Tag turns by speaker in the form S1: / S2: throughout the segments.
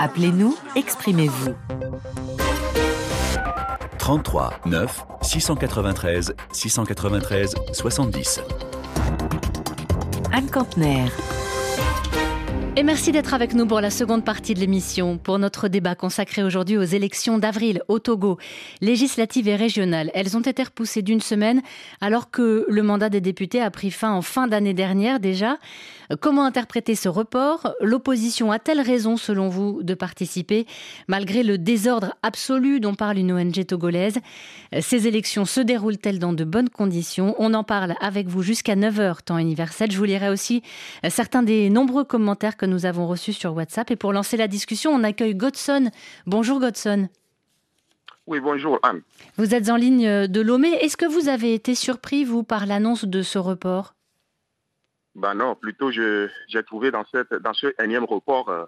S1: Appelez-nous, exprimez-vous.
S2: 33 9 693 693 70.
S1: Anne Campner.
S3: Et merci d'être avec nous pour la seconde partie de l'émission, pour notre débat consacré aujourd'hui aux élections d'avril au Togo, législatives et régionales. Elles ont été repoussées d'une semaine alors que le mandat des députés a pris fin en fin d'année dernière déjà. Comment interpréter ce report? L'opposition a-t-elle raison, selon vous, de participer malgré le désordre absolu dont parle une ONG togolaise? Ces élections se déroulent-elles dans de bonnes conditions? On en parle avec vous jusqu'à 9h, temps universel. Je vous lirai aussi certains des nombreux commentaires que nous avons reçus sur WhatsApp. Et pour lancer la discussion, on accueille Godson. Bonjour Godson.
S4: Oui, bonjour Anne.
S3: Vous êtes en ligne de Lomé. Est-ce que vous avez été surpris, vous, par l'annonce de ce report?
S4: Ben non, plutôt j'ai trouvé dans, ce énième report euh,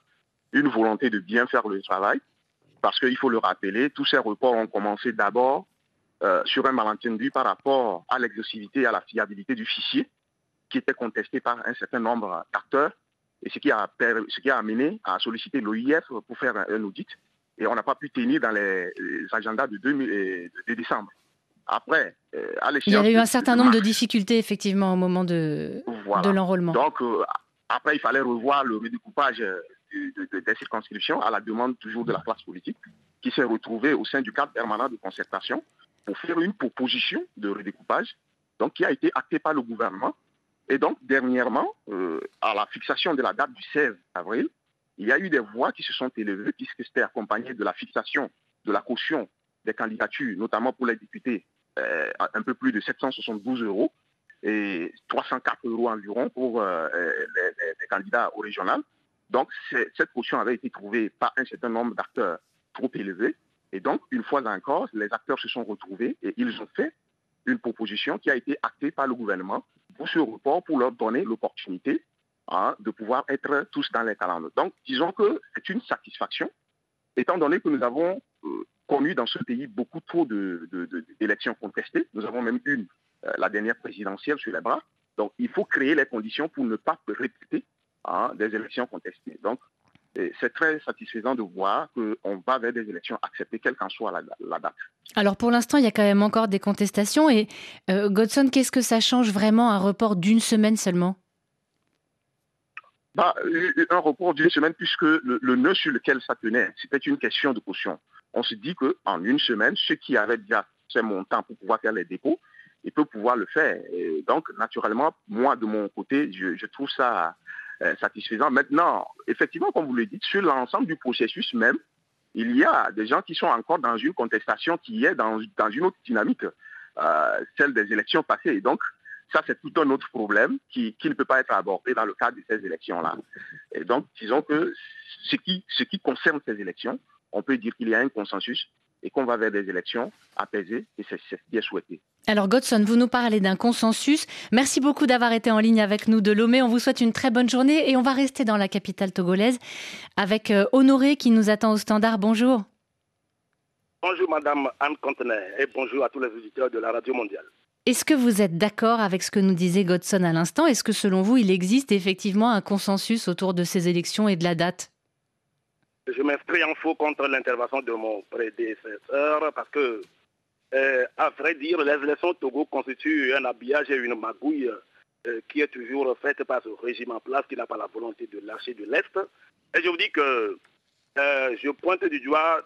S4: une volonté de bien faire le travail. Parce qu'il faut le rappeler, tous ces reports ont commencé d'abord euh, sur un malentendu par rapport à l'exhaustivité et à la fiabilité du fichier qui était contesté par un certain nombre d'acteurs et ce qui a, amené à solliciter l'OIF pour faire un, audit. Et on n'a pas pu tenir dans les, agendas de, de, décembre. Après,
S3: euh, à Il y a eu un certain nombre de difficultés, effectivement, au moment de, de l'enrôlement.
S4: Donc, euh, après, il fallait revoir le redécoupage des circonscriptions à la demande toujours de la classe politique, qui s'est retrouvée au sein du cadre permanent de concertation pour faire une proposition de redécoupage, donc qui a été actée par le gouvernement. Et donc, dernièrement, euh, à la fixation de la date du 16 avril, il y a eu des voix qui se sont élevées, puisque c'était accompagné de la fixation de la caution des candidatures, notamment pour les députés, euh, un peu plus de 772 euros et 304 euros environ pour euh, les, candidats au régional. Donc, cette caution avait été trouvée par un certain nombre d'acteurs trop élevés. Et donc, une fois encore, les acteurs se sont retrouvés et ils ont fait une proposition qui a été actée par le gouvernement pour ce report, pour leur donner l'opportunité hein, de pouvoir être tous dans les calendes. Donc, disons que c'est une satisfaction, étant donné que nous avons connu dans ce pays beaucoup trop d'élections contestées. Nous avons même une, euh, la dernière présidentielle, sur les bras. Donc, il faut créer les conditions pour ne pas répéter hein, des élections contestées. Donc, c'est très satisfaisant de voir qu'on va vers des élections acceptées, quelle qu'en soit la, date.
S3: Alors pour l'instant, il y a quand même encore des contestations. Et euh, Godson, qu'est-ce que ça change vraiment un report d'une semaine seulement?
S4: Bah, Un report d'une semaine, puisque le, nœud sur lequel ça tenait, c'était une question de caution. On se dit qu'en une semaine, ceux qui avaient déjà ces montants pour pouvoir faire les dépôts, ils peuvent pouvoir le faire. donc, naturellement, moi, de mon côté, je trouve ça euh, satisfaisant. Maintenant, effectivement, comme vous le dites, sur l'ensemble du processus même, il y a des gens qui sont encore dans une contestation qui est dans, dans une autre dynamique, euh, celle des élections passées. Et donc, ça, c'est tout un autre problème qui, qui, ne peut pas être abordé dans le cadre de ces élections-là. Et donc, disons que ce qui, ce qui concerne ces élections, on peut dire qu'il y a un consensus et qu'on va vers des élections apaisées, et c'est ce qui est souhaité.
S3: Alors Godson, vous nous parlez d'un consensus. Merci beaucoup d'avoir été en ligne avec nous de Lomé. On vous souhaite une très bonne journée et on va rester dans la capitale togolaise avec euh, Honoré qui nous attend au standard. Bonjour.
S5: Bonjour Madame Anne Contenay et bonjour à tous les auditeurs de la Radio Mondiale.
S3: Est-ce que vous êtes d'accord avec ce que nous disait Godson à l'instant? Est-ce que selon vous, il existe effectivement un consensus autour de ces élections et de la date?
S5: Je m'inscris en faux contre l'intervention de mon prédécesseur parce que, euh, à vrai dire, les élections Togo constituent un habillage et une magouille euh, qui est toujours faite par ce régime en place qui n'a pas la volonté de lâcher de l'Est. Et je vous dis que euh, je pointe du doigt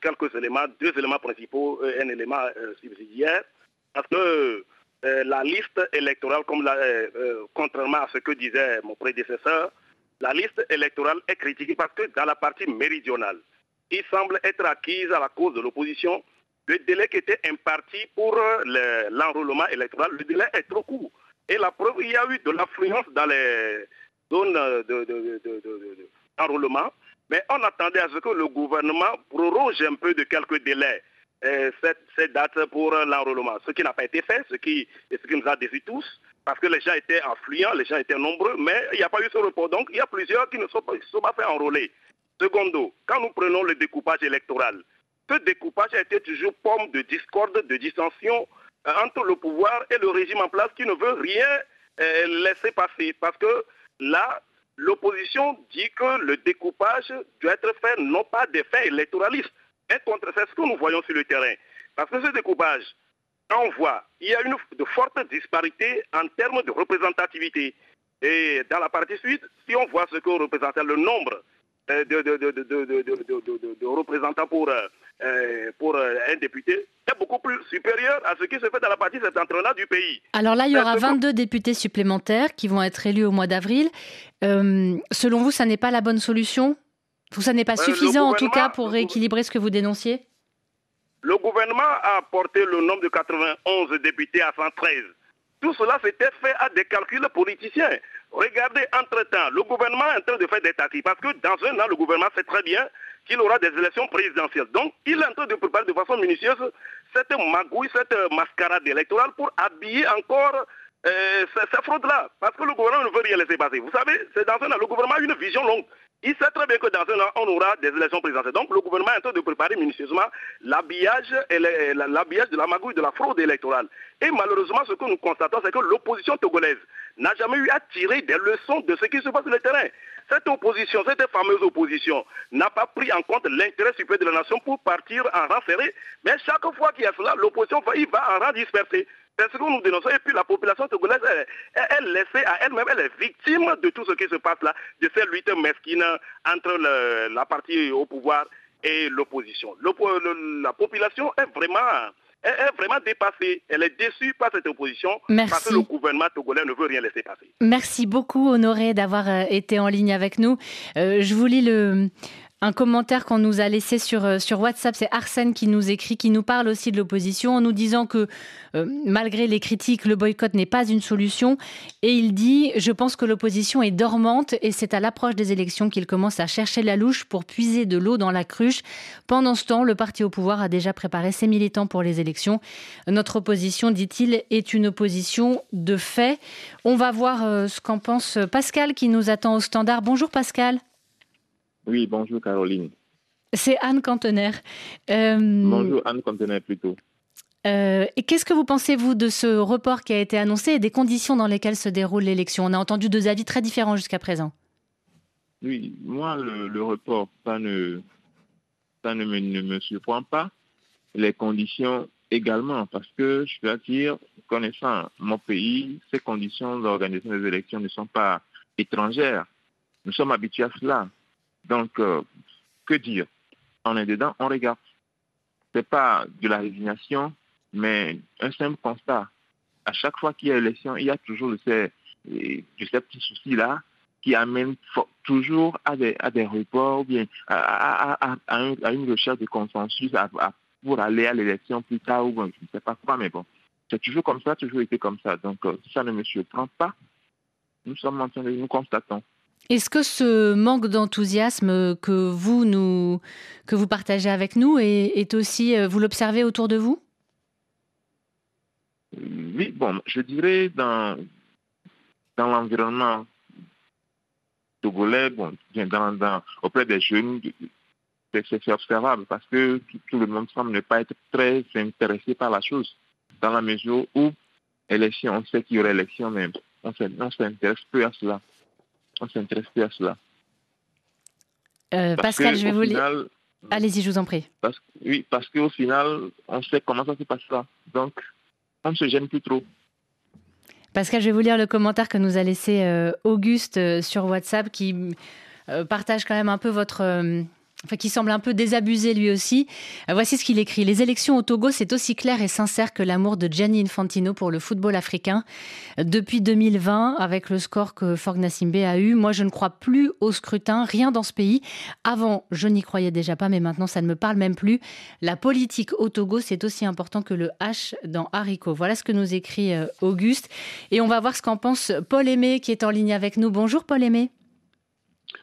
S5: quelques éléments, deux éléments principaux, un élément subsidiaire, parce que la liste électorale, contrairement à ce que disait mon prédécesseur, la liste électorale est critiquée parce que dans la partie méridionale, il semble être acquise à la cause de l'opposition le délai qui était imparti pour l'enrôlement électoral, le délai est trop court. Et la preuve, il y a eu de l'affluence dans les zones d'enrôlement, mais on attendait à ce que le gouvernement proroge un peu de quelques délais euh, cette, cette, date pour l'enrôlement. Ce qui n'a pas été fait, ce qui, ce qui nous a déçus tous parce que les gens étaient affluents, les gens étaient nombreux, mais il n'y a pas eu ce report. Donc, il y a plusieurs qui ne sont pas, sont pas fait enrôler. Secondo, quand nous prenons le découpage électoral, ce découpage a été toujours pomme de discorde, de dissension euh, entre le pouvoir et le régime en place qui ne veut rien euh, laisser passer. Parce que là, l'opposition dit que le découpage doit être fait non pas des faits électoralistes, mais contre c'est ce que nous voyons sur le terrain. Parce que ce découpage, on voit, il y a une de forte disparité en termes de représentativité. Et dans la partie suite, si on voit ce que représente le nombre de, de, représentants pour, pour un député, est beaucoup plus supérieur à ce qui se fait dans la partie septentrionale du pays.
S3: Alors là, il y aura 22 députés supplémentaires qui vont être élus au mois d'avril. selon vous, ça n'est pas la bonne solution Ça n'est pas suffisant en tout cas pour rééquilibrer ce que vous dénonciez
S5: le gouvernement a porté le nombre de 91 députés à 113. Tout cela s'était fait à des calculs politiciens. Regardez, entre-temps, le gouvernement est en train de faire des tactiques parce que dans un an, le gouvernement sait très bien qu'il aura des élections présidentielles. Donc, il est en train de préparer de façon minutieuse cette magouille, cette mascarade électorale pour habiller encore euh, cette fraude-là. Parce que le gouvernement ne veut rien laisser passer. Vous savez, c'est dans un an, le gouvernement a une vision longue. Il sait très bien que dans un an, on aura des élections présidentielles. Donc le gouvernement est en train de préparer minutieusement l'habillage de la magouille de la fraude électorale. Et malheureusement, ce que nous constatons, c'est que l'opposition togolaise n'a jamais eu à tirer des leçons de ce qui se passe sur le terrain. Cette opposition, cette fameuse opposition, n'a pas pris en compte l'intérêt supérieur de la nation pour partir en rang serré. Mais chaque fois qu'il y a cela, l'opposition va, va en rang dispersé. C'est ce que nous dénonçons. Et puis la population togolaise, elle, elle, laissée à elle-même, elle est victime de tout ce qui se passe là, de cette lutte mesquine entre la partie au pouvoir et l'opposition. La population est vraiment est vraiment dépassée. Elle est déçue par cette opposition parce que le gouvernement togolais ne veut rien laisser passer.
S3: Merci beaucoup, Honoré, d'avoir euh, été en ligne avec nous. Euh, je vous lis le, un commentaire qu'on nous a laissé sur, euh, sur WhatsApp, c'est Arsène qui nous écrit, qui nous parle aussi de l'opposition en nous disant que euh, malgré les critiques, le boycott n'est pas une solution. Et il dit, je pense que l'opposition est dormante et c'est à l'approche des élections qu'il commence à chercher la louche pour puiser de l'eau dans la cruche. Pendant ce temps, le parti au pouvoir a déjà préparé ses militants pour les élections. Notre opposition, dit-il, est une opposition de fait. On va voir euh, ce qu'en pense Pascal qui nous attend au standard. Bonjour Pascal.
S6: Oui, bonjour Caroline.
S3: C'est Anne Cantener.
S6: Euh, bonjour Anne Cantener plutôt.
S3: Euh, et qu'est-ce que vous pensez, vous, de ce report qui a été annoncé et des conditions dans lesquelles se déroule l'élection? On a entendu deux avis très différents jusqu'à présent.
S6: Oui, moi, le, report, ça, ne, ça ne, me, ne me surprend pas. Les conditions également, parce que je dois dire, connaissant mon pays, ces conditions d'organisation des élections ne sont pas étrangères. Nous sommes habitués à cela. Donc, que dire? On est dedans, on regarde. Ce n'est pas de la résignation, mais un simple constat. À chaque fois qu'il y a élection, il y a toujours de ces, petits soucis-là qui amènent toujours à des, à des reports, bien à, une recherche de consensus pour aller à l'élection plus tard, ou je ne sais pas quoi, mais bon. C'est toujours comme ça, toujours été comme ça. Donc, euh, ça ne me surprend pas. Nous sommes en train de nous constatons.
S3: Est-ce que ce manque d'enthousiasme que vous nous que vous partagez avec nous est, aussi euh, vous l'observez autour de vous?
S6: Oui, bon, je dirais dans dans l'environnement togolais, bon, dans, auprès des jeunes, c'est observable parce que tout, le monde semble ne pas être très intéressé par la chose, dans la mesure où élection, on sait qu'il y aura élection, mais on s'intéresse peu à cela on s'intéresse plus à cela.
S3: Euh, Pascal, je vais vous lire. Allez-y, je vous en prie.
S6: oui, parce qu'au final, on sait comment ça se passe là. Donc, on ne se gêne plus trop.
S3: Pascal, je vais vous lire le commentaire que nous a laissé euh, Auguste euh, sur WhatsApp qui partage quand même un peu votre enfin, qui semble un peu désabusé lui aussi. Euh, voici ce qu'il écrit. Les élections au Togo, c'est aussi clair et sincère que l'amour de Gianni Infantino pour le football africain. Depuis 2020, avec le score que Forg Nassimbe a eu, moi je ne crois plus au scrutin, rien dans ce pays. Avant, je n'y croyais déjà pas, mais maintenant ça ne me parle même plus. La politique au Togo, c'est aussi important que le H dans haricot. Voilà ce que nous écrit euh, Auguste. Et on va voir ce qu'en pense Paul Aimé qui est en ligne avec nous. Bonjour Paul Aimé.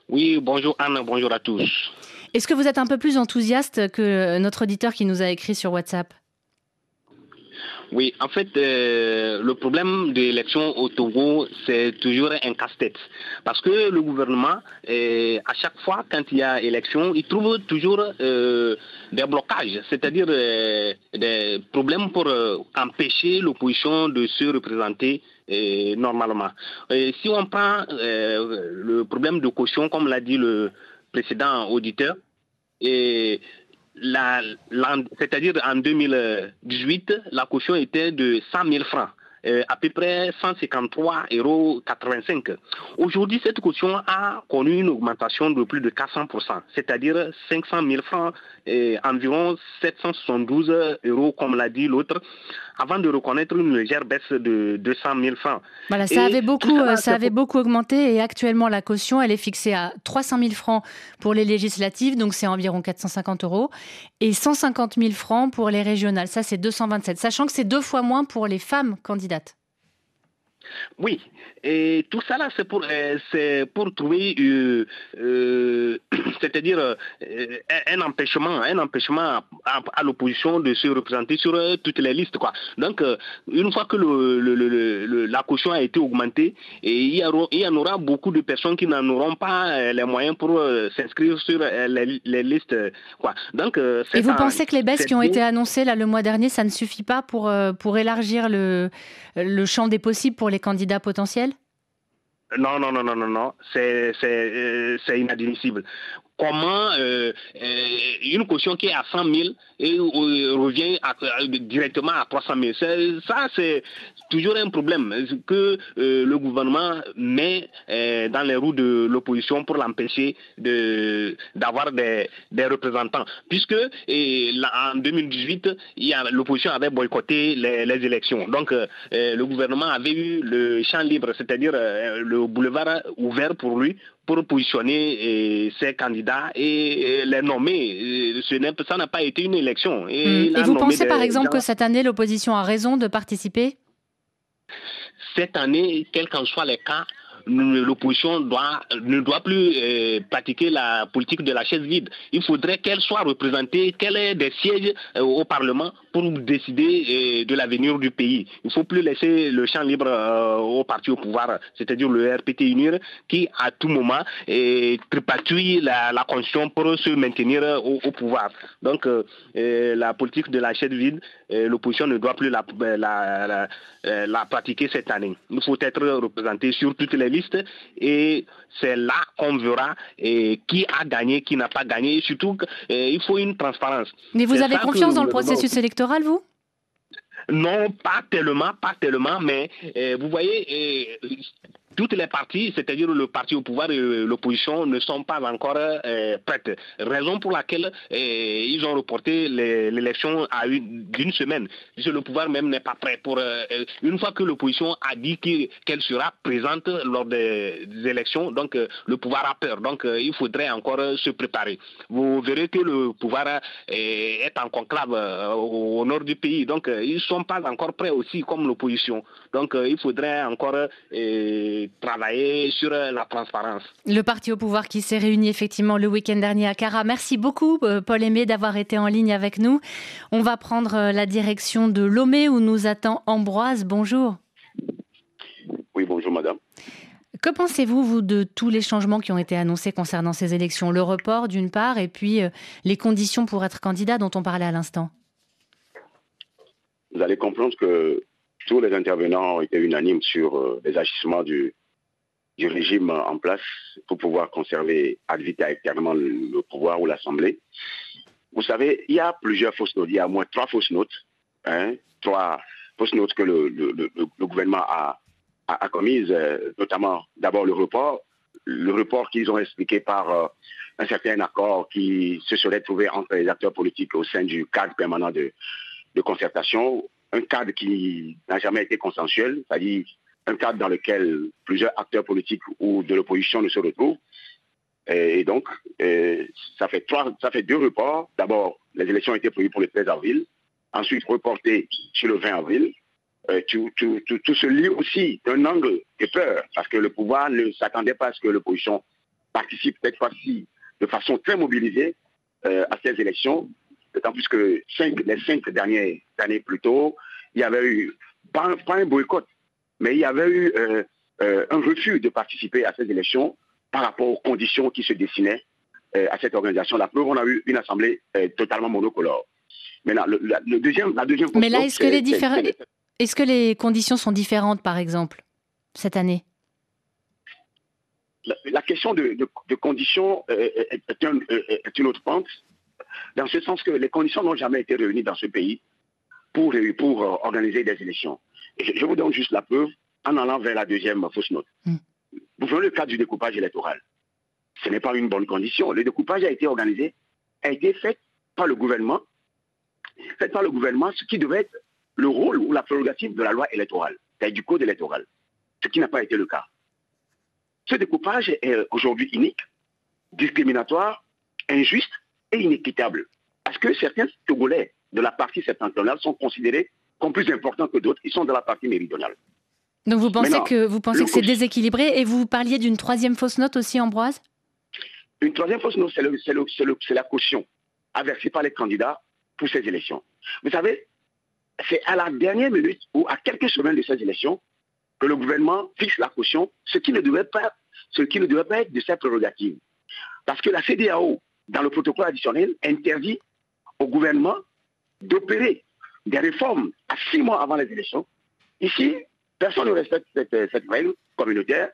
S7: Oui, bonjour Anne, bonjour à tous.
S3: Est-ce que vous êtes un peu plus enthousiaste que notre auditeur qui nous a écrit sur WhatsApp?
S7: Oui, en fait, euh, le problème de l'élection au Togo, c'est toujours un casse-tête. Parce que le gouvernement, euh, à chaque fois, quand il y a élection, il trouve toujours euh, des blocages, c'est-à-dire des problèmes pour empêcher l'opposition de se représenter normalement. si on prend le problème de caution, comme l'a dit le précédent auditeur, et c'est-à-dire en 2018, la caution était de 100 000 francs. Euh, à peu près 153,85 euros. Aujourd'hui, cette caution a connu une augmentation de plus de 400%, c'est-à-dire 500 000 francs et environ 772 euros, comme l'a dit l'autre, avant de reconnaître une légère baisse de 200 000 francs.
S3: Voilà, ça avait beaucoup, ça, avait beaucoup augmenté et actuellement la caution, elle est fixée à 300 000 francs pour les législatives, donc c'est environ 450 euros, et 150 000 francs pour les régionales, ça c'est 227, sachant que c'est deux fois moins pour les femmes candidates candidate
S7: oui, et tout ça là, c'est pour, euh, pour trouver, euh, euh, c'est-à-dire un empêchement, un empêchement à, l'opposition de se représenter sur toutes les listes, quoi. Donc, une fois que le, la caution a été augmentée, et il, y aura, il y en aura beaucoup de personnes qui n'en auront pas les moyens pour s'inscrire sur les, listes, quoi.
S3: Donc, et vous pensez que les baisses qui ont été annoncées là le mois dernier, ça ne suffit pas pour pour élargir le le champ des possibles pour candidats potentiels?
S7: Non, non, non, non, non, non, c'est euh, inadmissible comment euh, euh, une caution qui est à 100 000 et, revient directement à 300 000. Ça, c'est toujours un problème que le gouvernement met dans les roues de l'opposition pour l'empêcher d'avoir des, représentants. Puisque en 2018, l'opposition avait boycotté les, élections. Donc, le gouvernement avait eu le champ libre, c'est-à-dire le boulevard ouvert pour lui pour positionner ses candidats et les nommer. ça n'a pas été une élection.
S3: Et, hmm. vous pensez par exemple que cette année, l'opposition a raison de participer?
S7: Cette année, quels qu'en soient les cas, l'opposition ne doit plus euh, pratiquer la politique de la chaise vide. Il faudrait qu'elle soit représentée, qu'elle ait des sièges euh, au Parlement pour décider euh, de l'avenir du pays. Il ne faut plus laisser le champ libre au parti au pouvoir, c'est-à-dire le RPT Unir, qui à tout moment tripatouille la, Constitution pour se maintenir au, pouvoir. Donc la politique de la chaise vide, l'opposition ne doit plus la, la, pratiquer cette année. Il faut être représenté sur toutes les et c'est là qu'on verra qui a gagné, qui n'a pas gagné. Et surtout, il faut une transparence.
S3: Mais vous avez confiance dans le processus électoral, vous?
S7: Non, pas tellement, pas tellement, mais vous voyez, toutes les parties, c'est-à-dire le parti au pouvoir et l'opposition, ne sont pas encore euh, prêtes. Raison pour laquelle euh, ils ont reporté l'élection à une, semaine. Le pouvoir même n'est pas prêt. Pour, euh, une fois que l'opposition a dit qu'elle sera présente lors des, élections, donc le pouvoir a peur. Donc il faudrait encore se préparer. Vous verrez que le pouvoir est en conclave au, nord du pays. Donc ils ne sont pas encore prêts aussi comme l'opposition. Donc il faudrait encore travailler sur euh, la transparence.
S3: Le parti au pouvoir qui s'est réuni effectivement le week-end dernier à Cara. Merci beaucoup, euh, Paul Aimé, d'avoir été en ligne avec nous. On va prendre euh, la direction de Lomé où nous attend Ambroise. Bonjour.
S8: Oui, bonjour, madame.
S3: Que pensez-vous, vous, de tous les changements qui ont été annoncés concernant ces élections? Le report, d'une part, et puis les conditions pour être candidat dont on parlait à l'instant
S8: Vous allez comprendre que tous les intervenants été unanimes sur les agissements du, régime en place pour pouvoir conserver ad vitam le, pouvoir ou l'Assemblée. Vous savez, il y a plusieurs fausses notes. Il y a au moins trois fausses notes. Hein, trois fausses notes que le, gouvernement a, commises, euh, notamment d'abord le report. Le report qu'ils ont expliqué par euh, un certain accord qui se serait trouvé entre les acteurs politiques au sein du cadre permanent de concertation. Un cadre qui n'a jamais été consensuel, c'est-à-dire un cadre dans lequel plusieurs acteurs politiques ou de l'opposition ne se retrouvent. Et, donc, ça, fait deux reports. D'abord, les élections été prévues pour le 13 avril, ensuite reportées sur le 20 avril. Euh, tout, se lit aussi d'un angle de peur, parce que le pouvoir ne s'attendait pas à ce que l'opposition participe cette fois-ci de façon très mobilisée euh, à ces élections, d'autant plus que cinq, les cinq dernières années plus tôt, il y avait eu, pas, un boycott, mais il y avait eu euh, euh, un refus de participer à ces élections par rapport aux conditions qui se dessinaient euh, à cette organisation. La preuve, on a eu une assemblée totalement monocolore. Maintenant, le, deuxième, la deuxième
S3: Mais là, est-ce que, les est-ce que les conditions sont différentes, par exemple, cette année?
S8: La, question de, conditions est, est, une autre pente, dans ce sens que les conditions n'ont jamais été réunies dans ce pays pour, pour organiser des élections. je, vous donne juste la preuve en allant vers la deuxième fausse note. Hmm. Vous voyez le cas du découpage électoral. Ce n'est pas une bonne condition. Le découpage a été organisé, a été fait par le gouvernement, fait par le gouvernement, ce qui devait être le rôle ou la prérogative de la loi électorale, c'est-à-dire du code électoral, ce qui n'a pas été le cas. Ce découpage est aujourd'hui unique, discriminatoire, injuste et inéquitable. Parce que certains Togolais de la partie septentrionale sont considérés comme plus importants que d'autres. Ils sont de la partie méridionale.
S3: Donc vous pensez que vous pensez que c'est déséquilibré et vous parliez d'une troisième fausse note aussi, Ambroise?
S8: Une troisième fausse note, c'est la caution versée par les candidats pour ces élections. Vous savez, c'est à la dernière minute ou à quelques semaines de ces élections que le gouvernement fixe la caution, ce qui ne devait pas, ce qui ne devait pas être de sa prérogative. Parce que la CDAO, dans le protocole additionnel, interdit au gouvernement d'opérer des réformes à six mois avant les élections. Ici, Personne ne respecte cette, règle communautaire.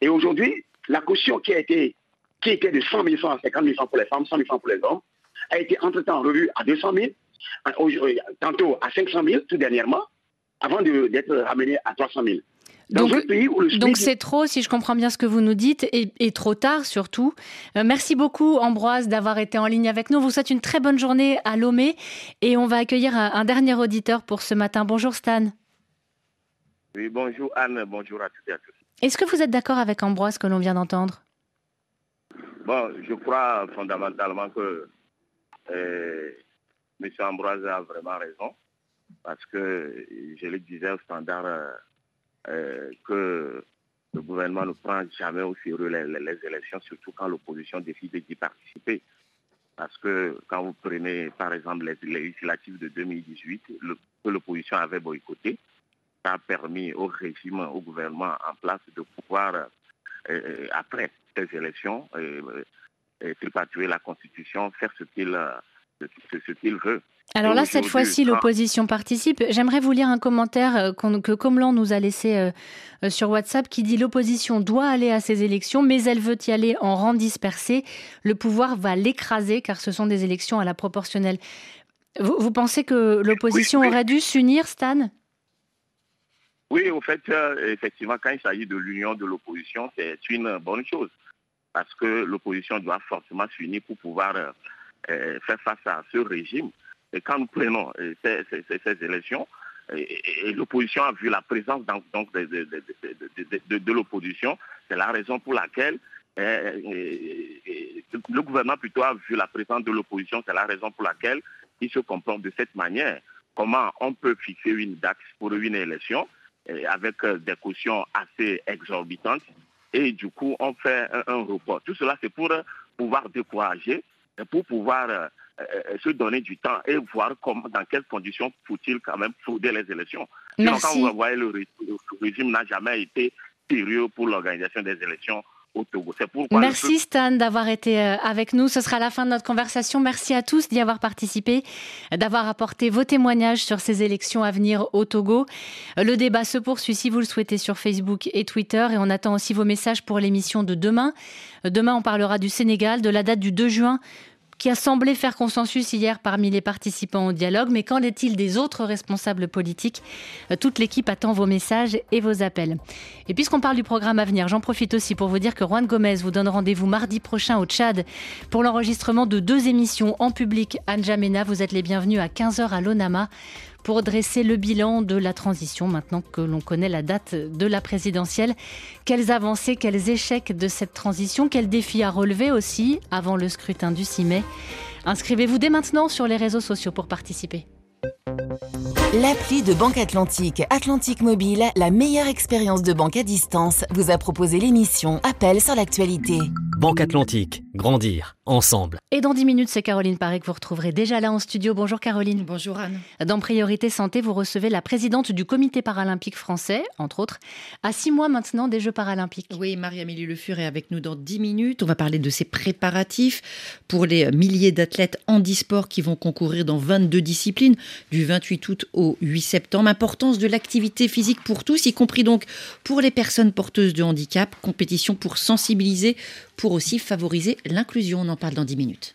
S8: Et aujourd'hui, la caution qui a été qui était de 100 000 francs, 50 000 francs pour les femmes, 100 000 francs pour les hommes, a été entre-temps revue à 200 000, tantôt à 500 000 tout dernièrement, avant d'être ramené à 300 000.
S3: Donc, c'est trop, si je comprends bien ce que vous nous dites, et, trop tard surtout. Euh, merci beaucoup Ambroise d'avoir été en ligne avec nous. On vous souhaite une très bonne journée à Lomé et on va accueillir un dernier auditeur pour ce matin. Bonjour Stan.
S9: Oui, bonjour Anne, bonjour à toutes et à tous.
S3: Est-ce que vous êtes d'accord avec Ambroise que l'on vient d'entendre?
S9: Bon, je crois fondamentalement que euh, M. Ambroise a vraiment raison, parce que je le disais au standard euh, que le gouvernement ne prend jamais au sérieux les, élections, surtout quand l'opposition décide d'y participer. Parce que quand vous prenez par exemple les législatives de 2018, que l'opposition avait boycotté, a permis au régime, au gouvernement en place de pouvoir, euh, euh, après ces élections, euh, tripatuer la Constitution, faire ce qu'il veut.
S3: Alors là, cette fois-ci, l'opposition participe. J'aimerais vous lire un commentaire que Comlan nous a laissé sur WhatsApp qui dit l'opposition doit aller à ces élections, mais elle veut y aller en rang dispersé. Le pouvoir va l'écraser car ce sont des élections à la proportionnelle. Vous, pensez que l'opposition aurait dû s'unir, Stan?
S9: Oui, au fait, euh, effectivement, quand il s'agit de l'union de l'opposition, c'est une bonne chose. Parce que l'opposition doit forcément s'unir pour pouvoir euh, euh, faire face à ce régime. Et quand nous prenons ces, élections, et, l'opposition a vu la présence de, l'opposition, c'est la raison pour laquelle le gouvernement plutôt a vu la présence de l'opposition, c'est la raison pour laquelle il se comporte de cette manière. Comment on peut fixer une date pour une élection avec euh, des cautions assez exorbitantes. Et du coup, on fait un, report. Tout cela, c'est pour euh, pouvoir décourager, pour pouvoir euh, se donner du temps et voir comment, dans quelles conditions faut-il quand même frauder les élections.
S3: Sinon,
S9: quand vous voyez, le régime n'a jamais été sérieux pour l'organisation des élections
S3: Merci Stan d'avoir été euh, avec nous. Ce sera la fin de notre conversation. Merci à tous d'y avoir participé, d'avoir apporté vos témoignages sur ces élections à venir au Togo. Euh, le débat se poursuit si vous le souhaitez sur Facebook et Twitter et on attend aussi vos messages pour l'émission de demain. Euh, demain, on parlera du Sénégal, de la date du 2 juin qui a semblé faire consensus hier parmi les participants au dialogue. Mais qu'en est-il des autres responsables politiques? Euh, Toute l'équipe attend vos messages et vos appels. Et puisqu'on parle du programme à venir, j'en profite aussi pour vous dire que Juan Gomez vous donne rendez-vous mardi prochain au Tchad pour l'enregistrement de deux émissions en public. Anjamena, vous êtes les bienvenus à 15h à l'ONAMA pour dresser le bilan de la transition maintenant que l'on connaît la date de la présidentielle. Quelles avancées, quels échecs de cette transition, quels défis à relever aussi avant le scrutin du 6 mai Inscrivez-vous dès maintenant sur les réseaux sociaux pour participer.
S1: L'appli de Banque Atlantique, Atlantique Mobile, la meilleure expérience de banque à distance, vous a proposé l'émission Appel sur l'actualité.
S10: Banque Atlantique, grandir. Ensemble.
S3: Et dans 10 minutes, c'est Caroline Paré que vous retrouverez déjà là en studio. Bonjour Caroline.
S11: Bonjour Anne.
S3: Dans Priorité Santé, vous recevez la présidente du comité paralympique français, entre autres, à six mois maintenant des Jeux paralympiques.
S11: Oui, Marie-Amélie Le Fur est avec nous dans 10 minutes. On va parler de ses préparatifs pour les milliers d'athlètes handisport qui vont concourir dans 22 disciplines du 28 août au 8 septembre. Importance de l'activité physique pour tous, y compris donc pour les personnes porteuses de handicap. Compétition pour sensibiliser, pour aussi favoriser l'inclusion. En parle dans 10 minutes.